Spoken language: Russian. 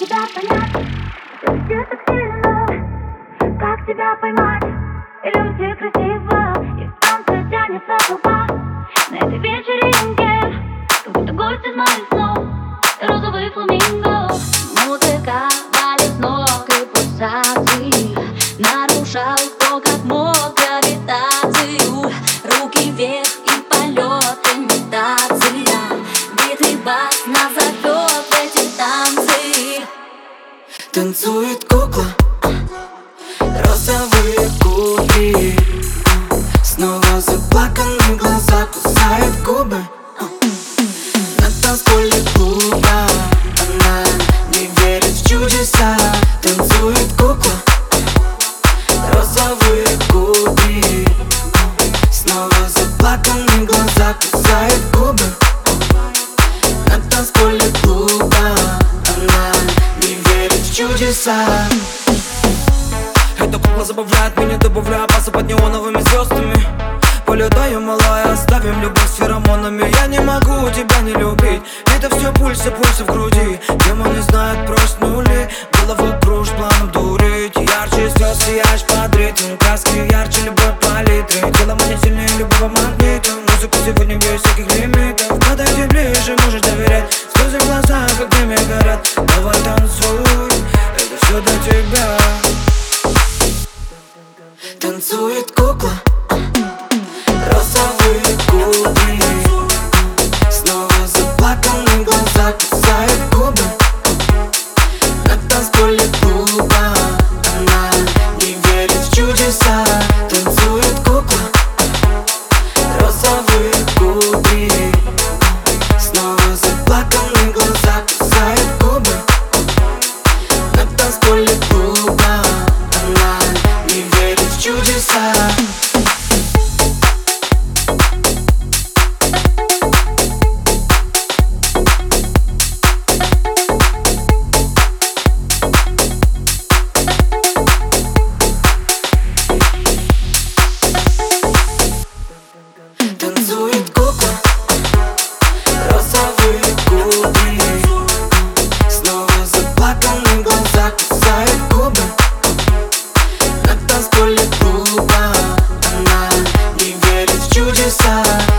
тебя понять? Любит так сильно, как тебя поймать? Уйти красиво, и в танце тянется толпа На этой вечеринке, как будто гость из моих снов Танцует кукла. Розовые кудри Снова заплаканные глаза кусает губы. На танцполе клуба. Она не верит в чудеса. Танцует кукла. Розовые кудри Снова заплаканные глаза кусает губы. На танцполе чудеса Эта кукла забавляет меня, добавляя пасы под неоновыми звездами. Полетаю, малая, оставим любовь с феромонами. Я не могу тебя не любить. Это все пульсы, пульсы в груди. Демоны знают, брось нули Голову кружь, планом дурить into it. side superstar